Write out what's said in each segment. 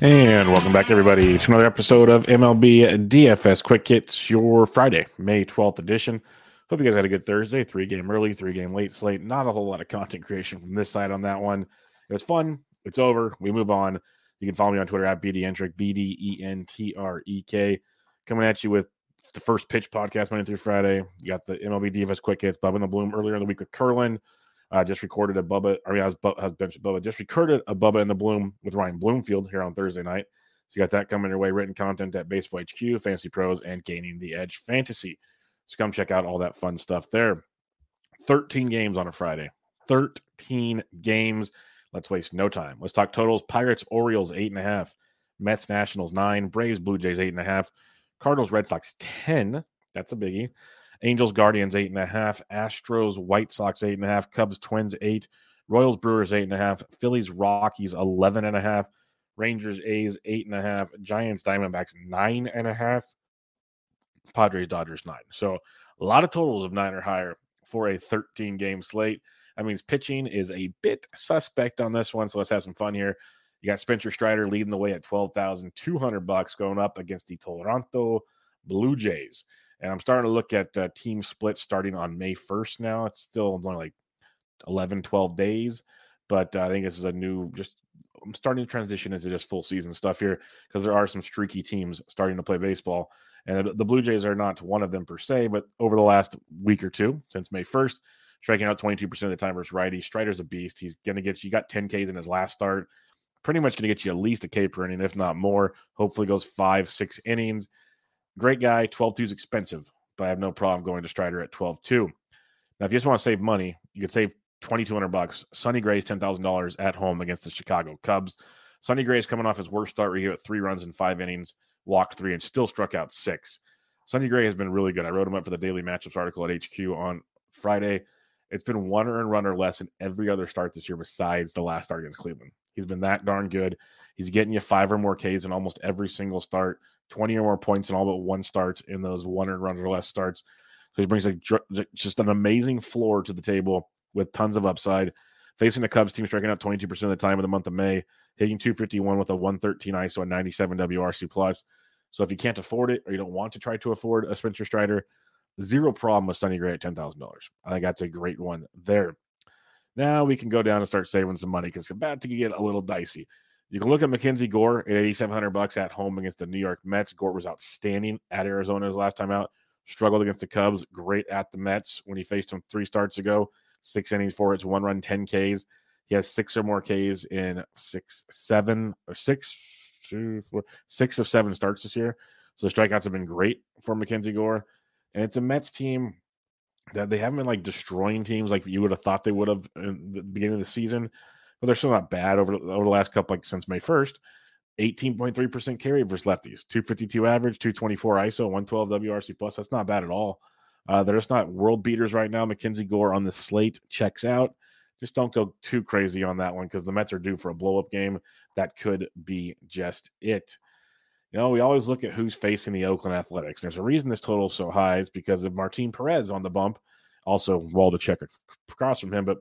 And welcome back, everybody, to another episode of MLB DFS Quick Hits, your Friday, May 12th edition. Hope you guys had a good Thursday. Three game early, three game late slate. Not a whole lot of content creation from this side on that one. It was fun. It's over. We move on. You can follow me on Twitter at BDentrek, B D E N T R E K. Coming at you with the first pitch podcast Monday through Friday. You got the MLB DFS Quick Hits, Bub in the Bloom earlier in the week with Curlin. Uh, just recorded a Bubba, I mean, I was, has bench Bubba. Just recorded a Bubba in the Bloom with Ryan Bloomfield here on Thursday night. So you got that coming your way. Written content at Baseball HQ, Fantasy Pros, and Gaining the Edge Fantasy. So come check out all that fun stuff there. 13 games on a Friday. 13 games. Let's waste no time. Let's talk totals. Pirates, Orioles, eight and a half. Mets, Nationals, nine. Braves, Blue Jays, eight and a half. Cardinals, Red Sox, 10. That's a biggie. Angels, Guardians, eight and a half. Astros, White Sox, eight and a half. Cubs, Twins, eight. Royals, Brewers, eight and a half. Phillies, Rockies, 11 and a half. Rangers, A's, eight and a half. Giants, Diamondbacks, nine and a half. Padres, Dodgers, nine. So a lot of totals of nine or higher for a 13 game slate. That means pitching is a bit suspect on this one. So let's have some fun here. You got Spencer Strider leading the way at 12,200 bucks going up against the Toronto Blue Jays. And I'm starting to look at uh, team splits starting on May 1st now. It's still only like 11, 12 days. But uh, I think this is a new, just I'm starting to transition into just full season stuff here because there are some streaky teams starting to play baseball. And the Blue Jays are not one of them per se, but over the last week or two, since May 1st, striking out 22% of the time versus righty. Strider's a beast. He's going to get you, got 10 Ks in his last start. Pretty much going to get you at least a K per inning, if not more. Hopefully goes five, six innings. Great guy. 12 2 is expensive, but I have no problem going to Strider at 12 2. Now, if you just want to save money, you could save 2200 bucks. Sonny Gray's $10,000 at home against the Chicago Cubs. Sonny Gray is coming off his worst start where he hit three runs in five innings, walked three, and still struck out six. Sonny Gray has been really good. I wrote him up for the daily matchups article at HQ on Friday. It's been one earned run or less in every other start this year besides the last start against Cleveland. He's been that darn good. He's getting you five or more Ks in almost every single start. 20 or more points in all but one start in those one and runs or less starts. So he brings a, just an amazing floor to the table with tons of upside. Facing the Cubs team striking out 22% of the time in the month of May, hitting 251 with a 113 ISO and 97 WRC plus. So if you can't afford it or you don't want to try to afford a Spencer Strider, zero problem with Sonny Gray at $10,000. I think that's a great one there. Now we can go down and start saving some money because it's about to get a little dicey. You can look at Mackenzie Gore at 8,700 bucks at home against the New York Mets. Gore was outstanding at Arizona's last time out. Struggled against the Cubs. Great at the Mets when he faced them three starts ago. Six innings, four hits, one run, 10 Ks. He has six or more Ks in six, seven, or six, two, four, six of seven starts this year. So the strikeouts have been great for Mackenzie Gore. And it's a Mets team that they haven't been like destroying teams like you would have thought they would have in the beginning of the season but they're still not bad over, over the last couple, like since May 1st. 18.3% carry versus lefties, 252 average, 224 ISO, 112 WRC plus. That's not bad at all. Uh, they're just not world beaters right now. Mackenzie Gore on the slate checks out. Just don't go too crazy on that one because the Mets are due for a blow up game. That could be just it. You know, we always look at who's facing the Oakland Athletics. There's a reason this total is so high. It's because of Martin Perez on the bump. Also, Waldichuk across from him, but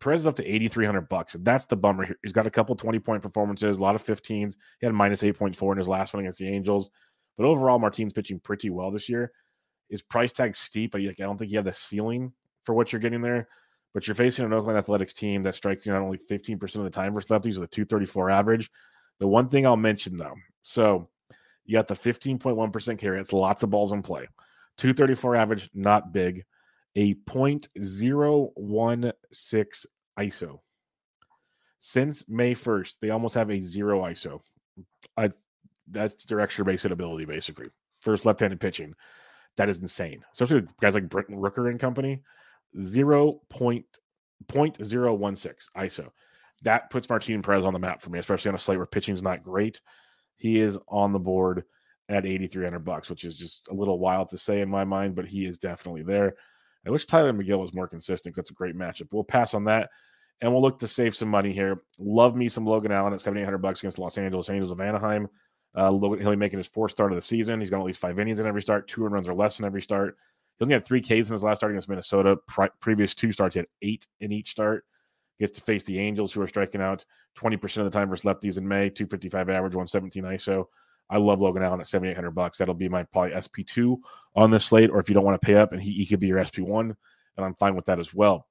Perez is up to 8,300 bucks. That's the bummer here. He's got a couple 20 point performances, a lot of 15s. He had minus 8.4 in his last one against the Angels. But overall, Martin's pitching pretty well this year. His price tag steep. But I don't think you have the ceiling for what you're getting there. But you're facing an Oakland Athletics team that strikes you not only 15% of the time versus lefties with a 234 average. The one thing I'll mention though, so you got the 15.1% carry. It's lots of balls in play. 234 average, not big. A 0.016 ISO. Since May 1st, they almost have a zero ISO. I, that's their extra base hit ability, basically. First left handed pitching. That is insane. Especially with guys like Brent Rooker and company. 0.016 ISO. That puts Martin Perez on the map for me, especially on a slate where pitching is not great. He is on the board at 8,300 bucks, which is just a little wild to say in my mind, but he is definitely there. I wish Tyler Megill was more consistent. That's a great matchup. We'll pass on that, and we'll look to save some money here. Love me some Logan Allen at 7,800 bucks against the Los Angeles Angels of Anaheim. Uh, he'll be making his fourth start of the season. He's got at least five innings in every start, two runs or less in every start. He only had three Ks in his last start against Minnesota. Pre- previous two starts, he had eight in each start. Gets to face the Angels, who are striking out 20% of the time versus lefties in May, 255 average, 117 ISO. I love Logan Allen at 7,800 bucks. That'll be my probably SP2 on this slate. Or if you don't want to pay up and he, he could be your SP1, and I'm fine with that as well.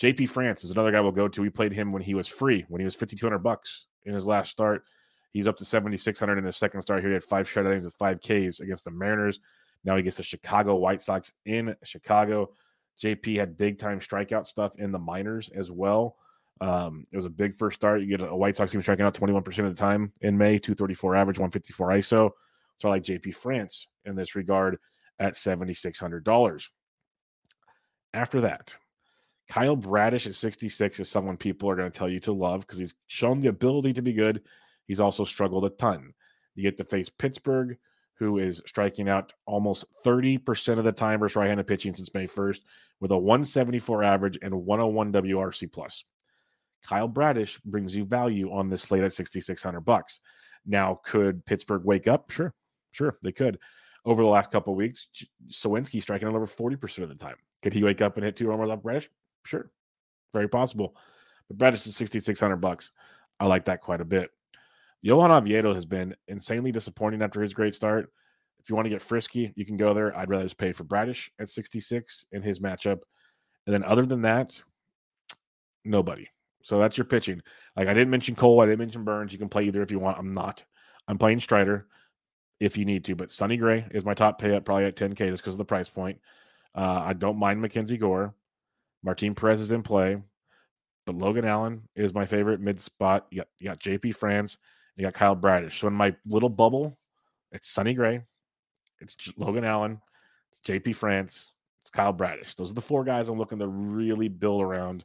JP France is another guy we'll go to. We played him when he was free, when he was 5,200 bucks in his last start. He's up to 7,600 in his second start here. He had five shutouts with five Ks against the Mariners. Now he gets the Chicago White Sox in Chicago. JP had big time strikeout stuff in the minors as well. Um, it was a big first start. You get a White Sox team striking out 21% of the time in May, 234 average, 154 ISO. So I like JP France in this regard at $7,600. After that, Kyle Bradish at 66 is someone people are going to tell you to love because he's shown the ability to be good. He's also struggled a ton. You get to face Pittsburgh, who is striking out almost 30% of the time versus right handed pitching since May 1st with a 174 average and 101 WRC plus. Kyle Bradish brings you value on this slate at 6600 bucks. Now, could Pittsburgh wake up? Sure. Sure, they could. Over the last couple weeks, Suwinski striking out over 40% of the time. Could he wake up and hit two homers off Bradish? Sure. Very possible. But Bradish is 6600 bucks. I like that quite a bit. Johan Oviedo has been insanely disappointing after his great start. If you want to get frisky, you can go there. I'd rather just pay for Bradish at 66 in his matchup. And then other than that, nobody. So that's your pitching. Like I didn't mention Cole, I didn't mention Burnes. You can play either if you want. I'm not. I'm playing Strider if you need to, but Sonny Gray is my top pay up, probably at 10K just because of the price point. Uh, I don't mind Mackenzie Gore. Martin Perez is in play, but Logan Allen is my favorite mid spot. You got, you got JP France, you got Kyle Bradish. So in my little bubble, it's Sonny Gray, it's Logan Allen, it's JP France, it's Kyle Bradish. Those are the four guys I'm looking to really build around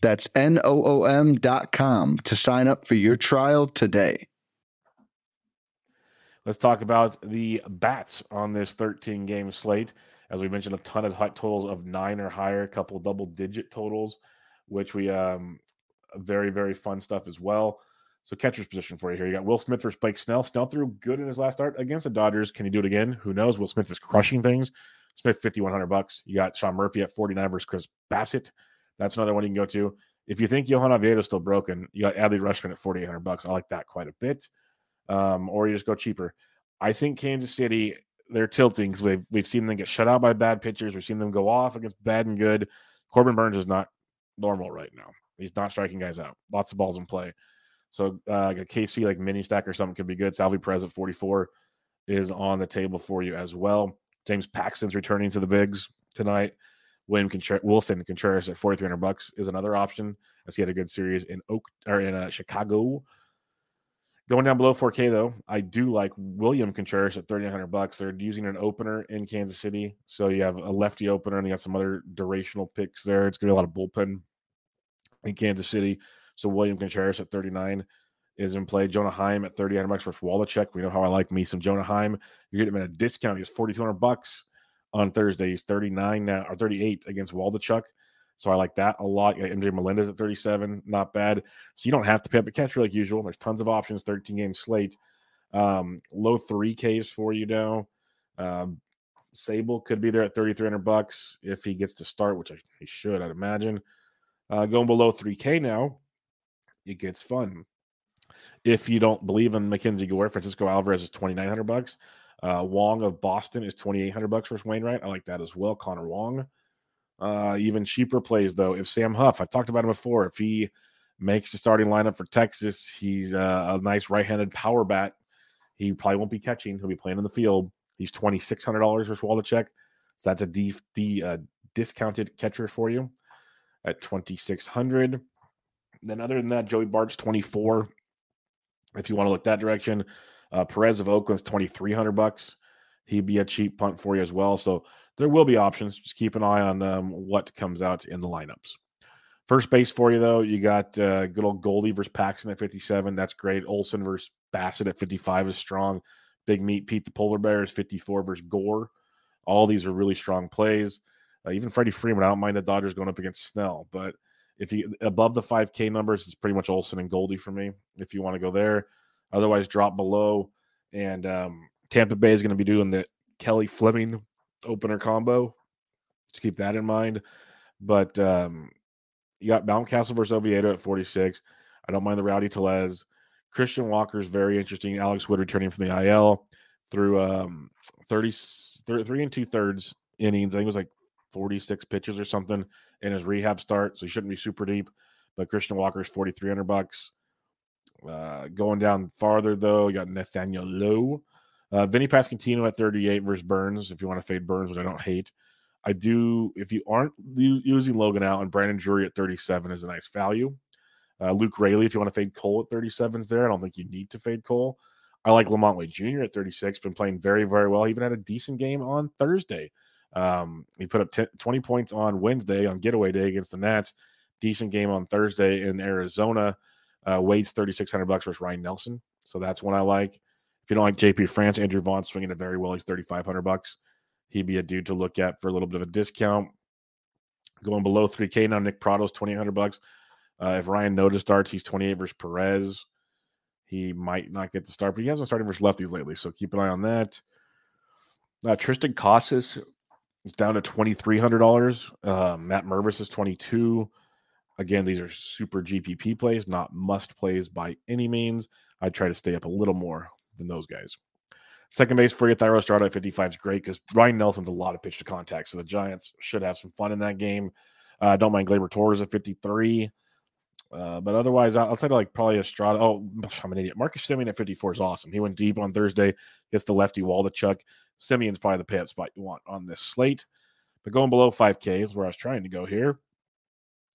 That's N O O M dot com to sign up for your trial today. Let's talk about the bats on this 13 game slate. As we mentioned, a ton of hot totals of nine or higher, a couple double digit totals, which we um very, very fun stuff as well. So catcher's position for you here. You got Will Smith versus Blake Snell. Snell threw good in his last start against the Dodgers. Can he do it again? Who knows? Will Smith is crushing things. Smith 5100 bucks. You got Sean Murphy at 49 versus Chris Bassitt. That's another one you can go to. If you think Johan Oviedo is still broken, you got Adley Rutschman at 4800 bucks. I like that quite a bit. Um, or you just go cheaper. I think Kansas City they're tilting because we've we've seen them get shut out by bad pitchers. We've seen them go off against bad and good. Corbin Burnes is not normal right now. He's not striking guys out. Lots of balls in play. So uh, a KC like mini stack or something could be good. Salvy Perez at 44 is on the table for you as well. James Paxton's returning to the bigs tonight. William Willson Contreras at 4,300 bucks is another option. As he had a good series in Oak or in uh, Chicago. Going down below 4K though, I do like William Contreras at 3,900 bucks. They're using an opener in Kansas City, so you have a lefty opener and you got some other durational picks there. It's gonna be a lot of bullpen in Kansas City. So William Contreras at 39 is in play. Jonah Heim at 3,900 bucks versus Waldichuk. We know how I like me some Jonah Heim. You get him at a discount. He's 4,200 bucks on Thursday. He's 39 now or 38 against Waldichuk. So I like that a lot. MJ Melendez at 37, not bad. So you don't have to pay up a catcher like usual. There's tons of options, 13 game slate. Um, low 3Ks for you now. Um, Sabol could be there at 3,300 bucks if he gets to start, which I, he should, I'd imagine. Uh, going below 3K now, it gets fun. If you don't believe in Mackenzie Gore, Francisco Alvarez is 2,900 bucks. Uh, Wong of Boston is 2,800 bucks versus Wainwright. I like that as well. Connor Wong. Uh, even cheaper plays though. If Sam Huff, I've talked about him before, if he makes the starting lineup for Texas, he's uh, a nice right-handed power bat. He probably won't be catching. He'll be playing in the field. He's twenty six hundred dollars versus Waldichuk, so that's a D, D uh, discounted catcher for you at twenty six hundred. Then other than that, Joey Bart's twenty four. If you want to look that direction, uh, Perez of Oakland's twenty three hundred bucks. He'd be a cheap punt for you as well. So there will be options. Just keep an eye on um, what comes out in the lineups. First base for you, though, you got uh, good old Goldie versus Paxton at 57. That's great. Olson versus Bassitt at 55 is strong. Big Meat Pete the Polar Bear is 54 versus Gore. All these are really strong plays. Uh, even Freddie Freeman, I don't mind the Dodgers going up against Snell, but if you above the 5K numbers, it's pretty much Olson and Goldie for me if you want to go there. Otherwise, drop below. And um, Tampa Bay is going to be doing the Kelly Fleming opener combo. Just keep that in mind. But um, you got Mountcastle versus Oviedo at 46. I don't mind the Rowdy Tellez. Christian Walker is very interesting. Alex Wood returning from the IL through um, 30, three and two thirds innings. I think it was like 46 pitches or something in his rehab start. So he shouldn't be super deep. But Christian Walker is 4,300 bucks. Uh, going down farther, though, you got Nathaniel Lowe uh, Vinny Pasquantino at 38 versus Burnes, If you want to fade Burnes, which I don't hate, I do. If you aren't using Logan out and Brandon Drury at 37 is a nice value. Uh, Luke Raley, if you want to fade Cole at 37 is there. I don't think you need to fade Cole. I like LaMonte Wade Jr. at 36, been playing very, very well. He even had a decent game on Thursday. Um, he put up 10, 20 points on Wednesday on getaway day against the Nats. Decent game on Thursday in Arizona. Uh, Wade's 3,600 bucks versus Ryne Nelson. So that's one I like. If you don't like JP France, Andrew Vaughn swinging it very well. He's 3,500 bucks. He'd be a dude to look at for a little bit of a discount. Going below 3K now, Nick Pratto's 2,800 bucks. Uh, if Ryan Noda starts, he's 28 versus Perez. He might not get the start, but he hasn't started versus lefties lately, so keep an eye on that. Uh, Triston Casas is down to $2,300. Uh, Matt Mervis is 22. Again, these are super GPP plays, not must plays by any means. I try to stay up a little more than those guys. Second base for you, Thairo Estrada at 55 is great because Ryne Nelson's a lot of pitch to contact. So the Giants should have some fun in that game. Uh, don't mind Gleyber Torres at 53. Uh, but otherwise, outside of like probably Estrada, oh, I'm an idiot. Marcus Semien at 54 is awesome. He went deep on Thursday, gets the lefty Waldichuk. Semien's probably the pay spot you want on this slate. But going below 5K is where I was trying to go here.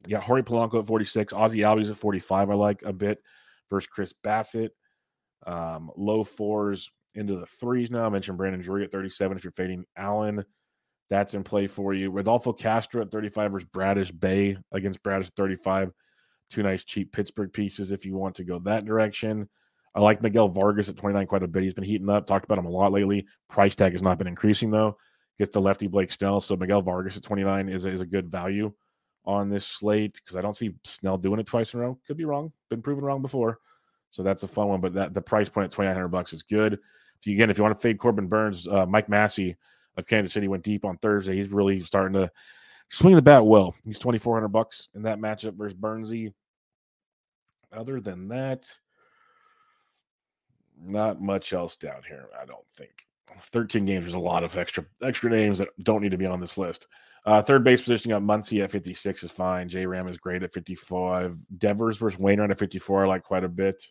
Got Jorge Polanco at 46, Ozzie Albies at 45. I like a bit versus Chris Bassitt. Um, low fours into the threes now. I mentioned Brandon Drury at 37 if you're fading Allen. That's in play for you. Rodolfo Castro at 35 versus Bradish Bae against Bradish 35. Two nice cheap Pittsburgh pieces if you want to go that direction. I like Miguel Vargas at 29 quite a bit. He's been heating up. Talked about him a lot lately. Price tag has not been increasing though. Gets the lefty Blake Snell. So Miguel Vargas at 29 is a, is a good value on this slate because I don't see Snell doing it twice in a row. Could be wrong. Been proven wrong before. So that's a fun one. But that the price point at 2900 bucks is good. So again, if you want to fade Corbin Burnes, uh, Mike Massey of Kansas City went deep on Thursday. He's really starting to swing the bat well. He's 2400 bucks in that matchup versus Burnsy. Other than that, not much else down here, I don't think. 13 games, there's a lot of extra extra names that don't need to be on this list. Uh, third base position, got Muncy at 56 is fine. J Ram is great at 55. Devers versus Wainwright at 54, I like quite a bit.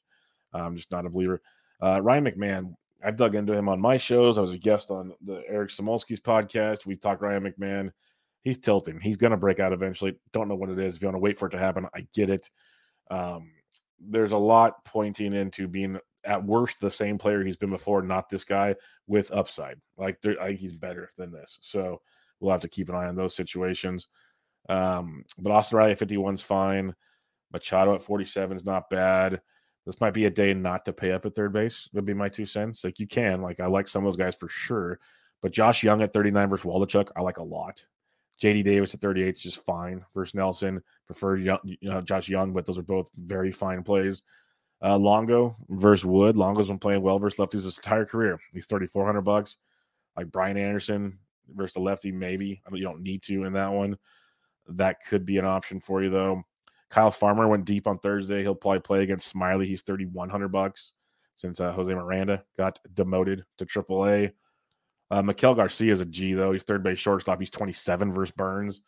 I'm just not a believer. Uh, Ryan McMahon, I've dug into him on my shows. I was a guest on the Eric Samulski's podcast. We talked Ryan McMahon. He's tilting. He's going to break out eventually. Don't know what it is. If you want to wait for it to happen, I get it. Um, there's a lot pointing into being at worst the same player he's been before, not this guy with upside. Like I think he's better than this. So we'll have to keep an eye on those situations. Um, but Austin Riley at 51 is fine. Machado at 47 is not bad this might be a day not to pay up at third base. Would be my two cents. Like you can, like I like some of those guys for sure, but Josh Jung at 39 versus Waldichuk, I like a lot. JD Davis at 38 is just fine versus Nelson. Prefer you know, Josh Jung, but those are both very fine plays. Uh, Longo versus Wood. Longo's been playing well versus lefties his entire career. He's 3,400 bucks. Like Brian Anderson versus the lefty, maybe. I mean, you don't need to in that one. That could be an option for you though. Kyle Farmer went deep on Thursday. He'll probably play against Smyly. He's 3100 bucks since uh, Jose Miranda got demoted to AAA. Uh, Maikel Garcia is a G though. He's third base shortstop. He's 27 versus Burnes.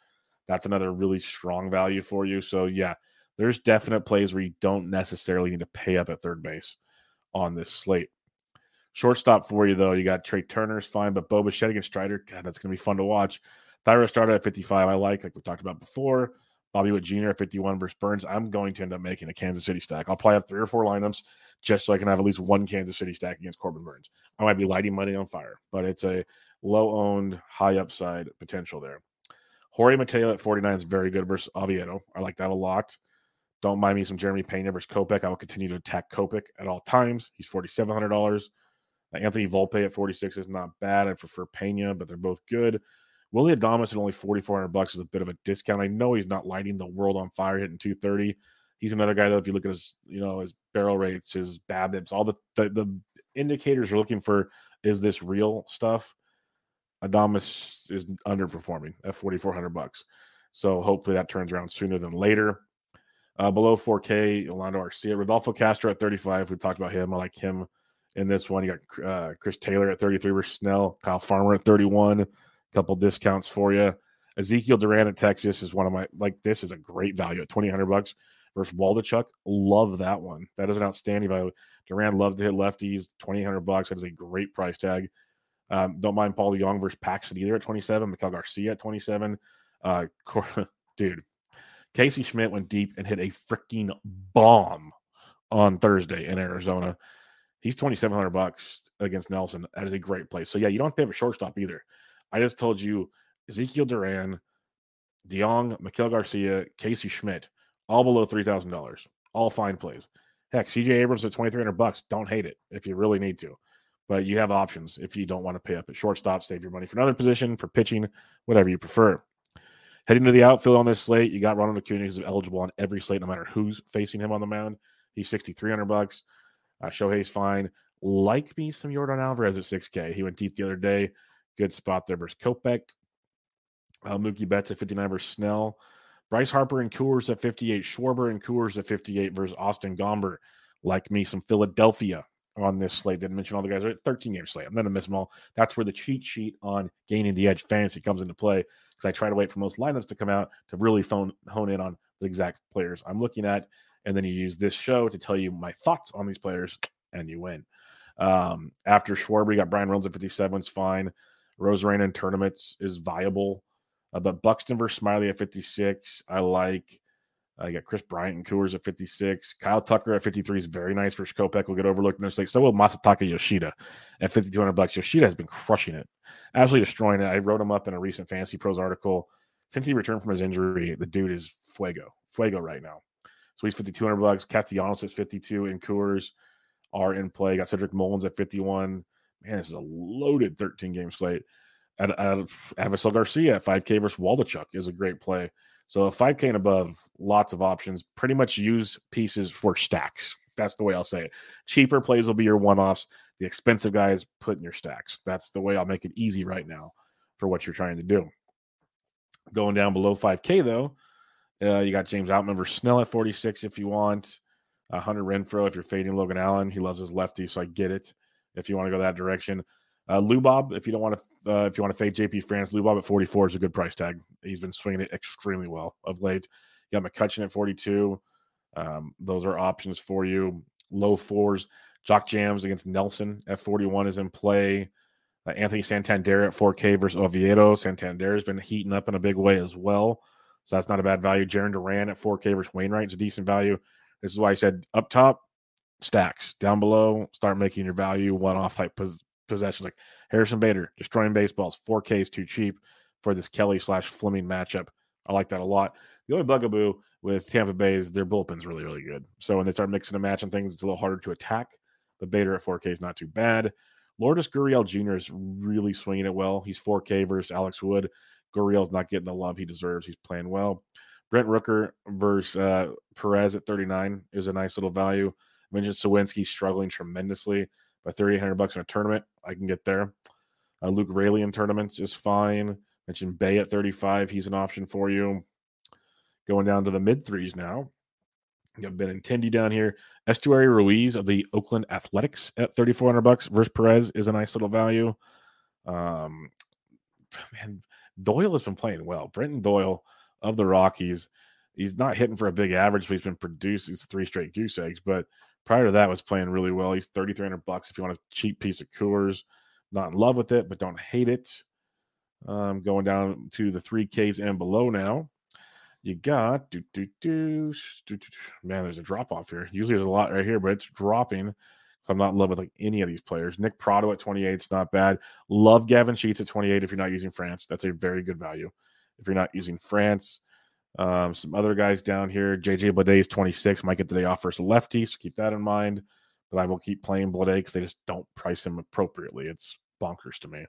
That's another really strong value for you. So yeah, there's definite plays where you don't necessarily need to pay up at third base on this slate. Shortstop for you though, you got Trea Turner's fine, but Bo Bichette against Strider, God, that's gonna be fun to watch. Thairo started at 55. I like, like we talked about before. Bobby Witt Jr. at 51 versus Burnes. I'm going to end up making a Kansas City stack. I'll probably have three or four lineups just so I can have at least one Kansas City stack against Corbin Burnes. I might be lighting money on fire, but it's a low owned, high upside potential there. Jorge Mateo at 49 is very good versus Oviedo. I like that a lot. Don't mind me some Jeremy Pena versus Kopech. I will continue to attack Kopech at all times. He's $4,700. Anthony Volpe at 46 is not bad. I prefer Pena, but they're both good. Willie Adames at only 4,400 bucks is a bit of a discount. I know he's not lighting the world on fire, hitting 230. He's another guy though. If you look at his, you know, his barrel rates, his BABIPs, all the, the, the indicators you're looking for, is this real stuff? Adames is underperforming at 4,400 bucks. So hopefully that turns around sooner than later. Uh, below 4K, Orlando Arcia, Rodolfo Castro at 35. We talked about him. I like him in this one. You got uh, Chris Taylor at 33 versus Snell, Kyle Farmer at 31 A couple discounts for you. Ezekiel Duran at Texas is one of my like this is a great value at twenty hundred bucks versus Waldichuk. Love that one. That is an outstanding value. Duran loves to hit lefties. Twenty hundred bucks. That is a great price tag. Um, don't mind Paul Young versus Paxton either at twenty seven. Maikel Garcia at twenty seven. Uh, dude, Casey Schmidt went deep and hit a freaking bomb on Thursday in Arizona. He's twenty seven hundred bucks against Nelson. That is a great place. So yeah, you don't have to have a shortstop either. I just told you Ezekiel Duran, DeJong, Maikel Garcia, Casey Schmidt, all below three thousand dollars, all fine plays. Heck, CJ Abrams at twenty three hundred bucks. Don't hate it if you really need to, but you have options if you don't want to pay up at shortstop. Save your money for another position, for pitching, whatever you prefer. Heading to the outfield on this slate, you got Ronald Acuna who's eligible on every slate, no matter who's facing him on the mound. He's sixty three hundred bucks. Uh, Shohei's fine. Like me some Yordan Alvarez at six K. He went deep the other day. Good spot there versus Kopech. Uh, Mookie Betts at 59 versus Snell. Bryce Harper and Coors at 58. Schwarber and Coors at 58 versus Austin Gomber. Like me, some Philadelphia on this slate. Didn't mention all the guys. 13 game slate. I'm going to miss them all. That's where the cheat sheet on gaining the edge fantasy comes into play because I try to wait for most lineups to come out to really phone, hone in on the exact players I'm looking at. And then you use this show to tell you my thoughts on these players, and you win. Um, after Schwarber, you got Bryan Reynolds at 57 is fine. Arozarena in tournaments is viable. Uh, but Buxton versus Smyly at 56, I like. Uh, you got Kris Bryant and Coors at 56. Kyle Tucker at 53 is very nice for Kopech. Will get overlooked in this league. So will Masataka Yoshida at 5,200 bucks. Yoshida has been crushing it, absolutely destroying it. I wrote him up in a recent Fantasy Pros article. Since he returned from his injury, the dude is fuego, fuego right now. So he's 5,200 bucks. Castellanos is 52 and Coors are in play. Got Cedric Mullins at 51. Man, this is a loaded 13 game slate. And at Avisail Garcia at 5K versus Waldichuk is a great play. So a 5K and above, lots of options. Pretty much use pieces for stacks. That's the way I'll say it. Cheaper plays will be your one offs. The expensive guys put in your stacks. That's the way I'll make it easy right now for what you're trying to do. Going down below 5K though, uh, you got James Outman versus Snell at 46 if you want. Uh, Hunter Renfroe if you're fading Logan Allen. He loves his lefty, so I get it if you want to go that direction. Uh, Lubob, if you don't want to, uh, if you want to fade JP France, Lubob at 44 is a good price tag. He's been swinging it extremely well of late. You got McCutchen at 42. Um, those are options for you. Low fours. Jock Jams against Nelson at 41 is in play. Uh, Anthony Santander at 4K versus Oviedo. Santander has been heating up in a big way as well. So that's not a bad value. Jarren Duran at 4K versus Wainwright is a decent value. This is why I said up top, stacks. Down below, start making your value one off type pos- possessions like Harrison Bader, destroying baseballs. 4K is too cheap for this Kelly slash Fleming matchup. I like that a lot. The only bugaboo with Tampa Bay is their bullpen's really, really good. So when they start mixing and matching things, it's a little harder to attack. But Bader at 4K is not too bad. Lourdes Gurriel Jr. is really swinging it well. He's 4K versus Alex Wood. Gurriel's not getting the love he deserves. He's playing well. Brent Rooker versus uh, Perez at 39 is a nice little value. I mentioned Suwinski struggling tremendously by 3,800 bucks in a tournament. I can get there. Uh, Luke Raley in tournaments is fine. Mentioned Bae at 35. He's an option for you. Going down to the mid threes now. You got Benintendi down here. Esteury Ruiz of the Oakland Athletics at 3,400 bucks versus Perez is a nice little value. Um, man, Doyle has been playing well. Brenton Doyle of the Rockies. He's not hitting for a big average, but he's been producing three straight goose eggs. But prior to that, was playing really well. He's 3,300 bucks if you want a cheap piece of Coors. Not in love with it, but don't hate it. Um, going down to the three Ks and below now. You got do, do, do, do, do, man. There's a drop off here. Usually there's a lot right here, but it's dropping. So I'm not in love with like any of these players. Nick Pratto at 28 is not bad. Love Gavin Sheets at 28 if you're not using France. That's a very good value. If you're not using France, um, some other guys down here. JJ Bleday is 26. Might get the day off versus lefty, so keep that in mind. But I will keep playing Bleday because they just don't price him appropriately. It's bonkers to me.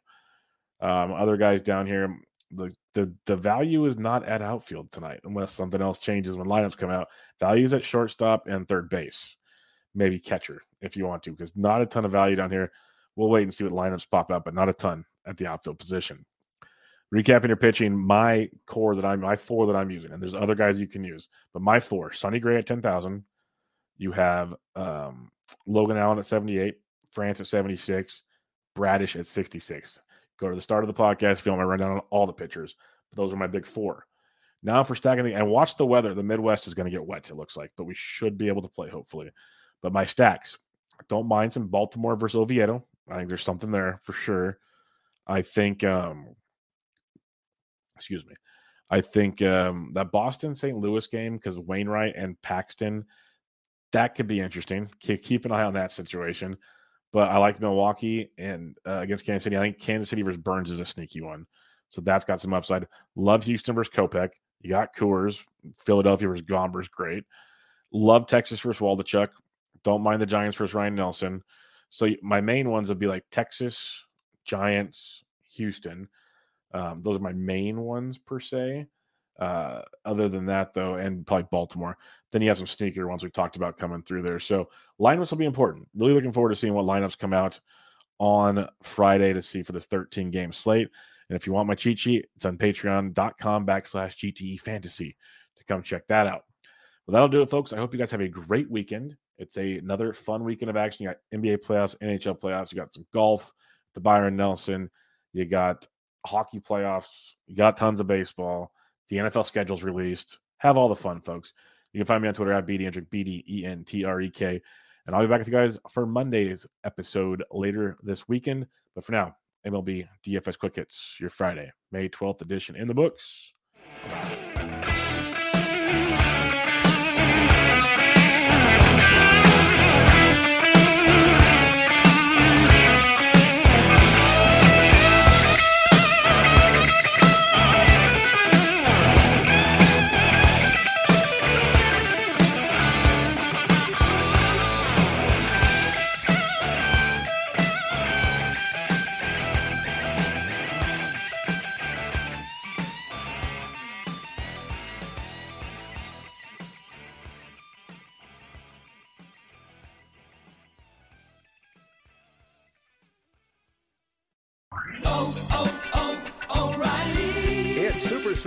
Um, other guys down here, the, the the value is not at outfield tonight unless something else changes when lineups come out. Values at shortstop and third base, maybe catcher if you want to, because not a ton of value down here. We'll wait and see what lineups pop up, but not a ton at the outfield position. Recapping your pitching, my core that I'm my four that I'm using, and there's other guys you can use, but my four: Sonny Gray at ten thousand. You have um, Logan Allen at seventy eight, France at seventy six, Bradish at sixty six. Go to the start of the podcast if you want me to run all the pitchers. But those are my big four. Now for stacking the and watch the weather. The Midwest is going to get wet. It looks like, but we should be able to play hopefully. But my stacks, don't mind some Baltimore versus Oviedo. I think there's something there for sure. I think um, excuse me. I think um, that Boston St. Louis game because Wainwright and Paxton, that could be interesting. Keep, keep an eye on that situation. But I like Milwaukee and uh, against Kansas City. I think Kansas City versus Burnes is a sneaky one. So that's got some upside. Love Houston versus Kopech. You got Coors. Philadelphia versus Gombers. Great. Love Texas versus Waldichuk. Don't mind the Giants versus Ryne Nelson. So my main ones would be like Texas, Giants, Houston. Um, those are my main ones per se. Uh, other than that, though, and probably Baltimore. Then you have some sneaker ones we talked about coming through there. So lineups will be important. Really looking forward to seeing what lineups come out on Friday to see for this 13 game slate. And if you want my cheat sheet, it's on patreon.com backslash GTE fantasy to come check that out. Well, that'll do it, folks. I hope you guys have a great weekend. It's a, another fun weekend of action. You got NBA playoffs, NHL playoffs, you got some golf, the Byron Nelson, you got hockey playoffs. You got tons of baseball. The NFL schedule's released. Have all the fun, folks. You can find me on Twitter at BDentrek, B D E N T R E K. And I'll be back with you guys for Monday's episode later this weekend. But for now, MLB DFS Quick Hits, your Friday, May 12th edition in the books. Bye.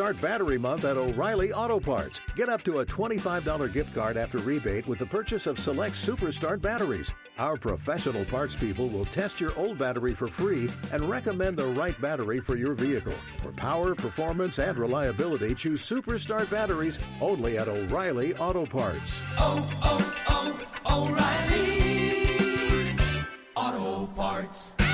Superstart Battery Month at O'Reilly Auto Parts. Get up to a $25 gift card after rebate with the purchase of select Superstart batteries. Our professional parts people will test your old battery for free and recommend the right battery for your vehicle. For power, performance, and reliability, choose Superstart batteries only at O'Reilly Auto Parts. Oh, oh, oh, O'Reilly Auto Parts.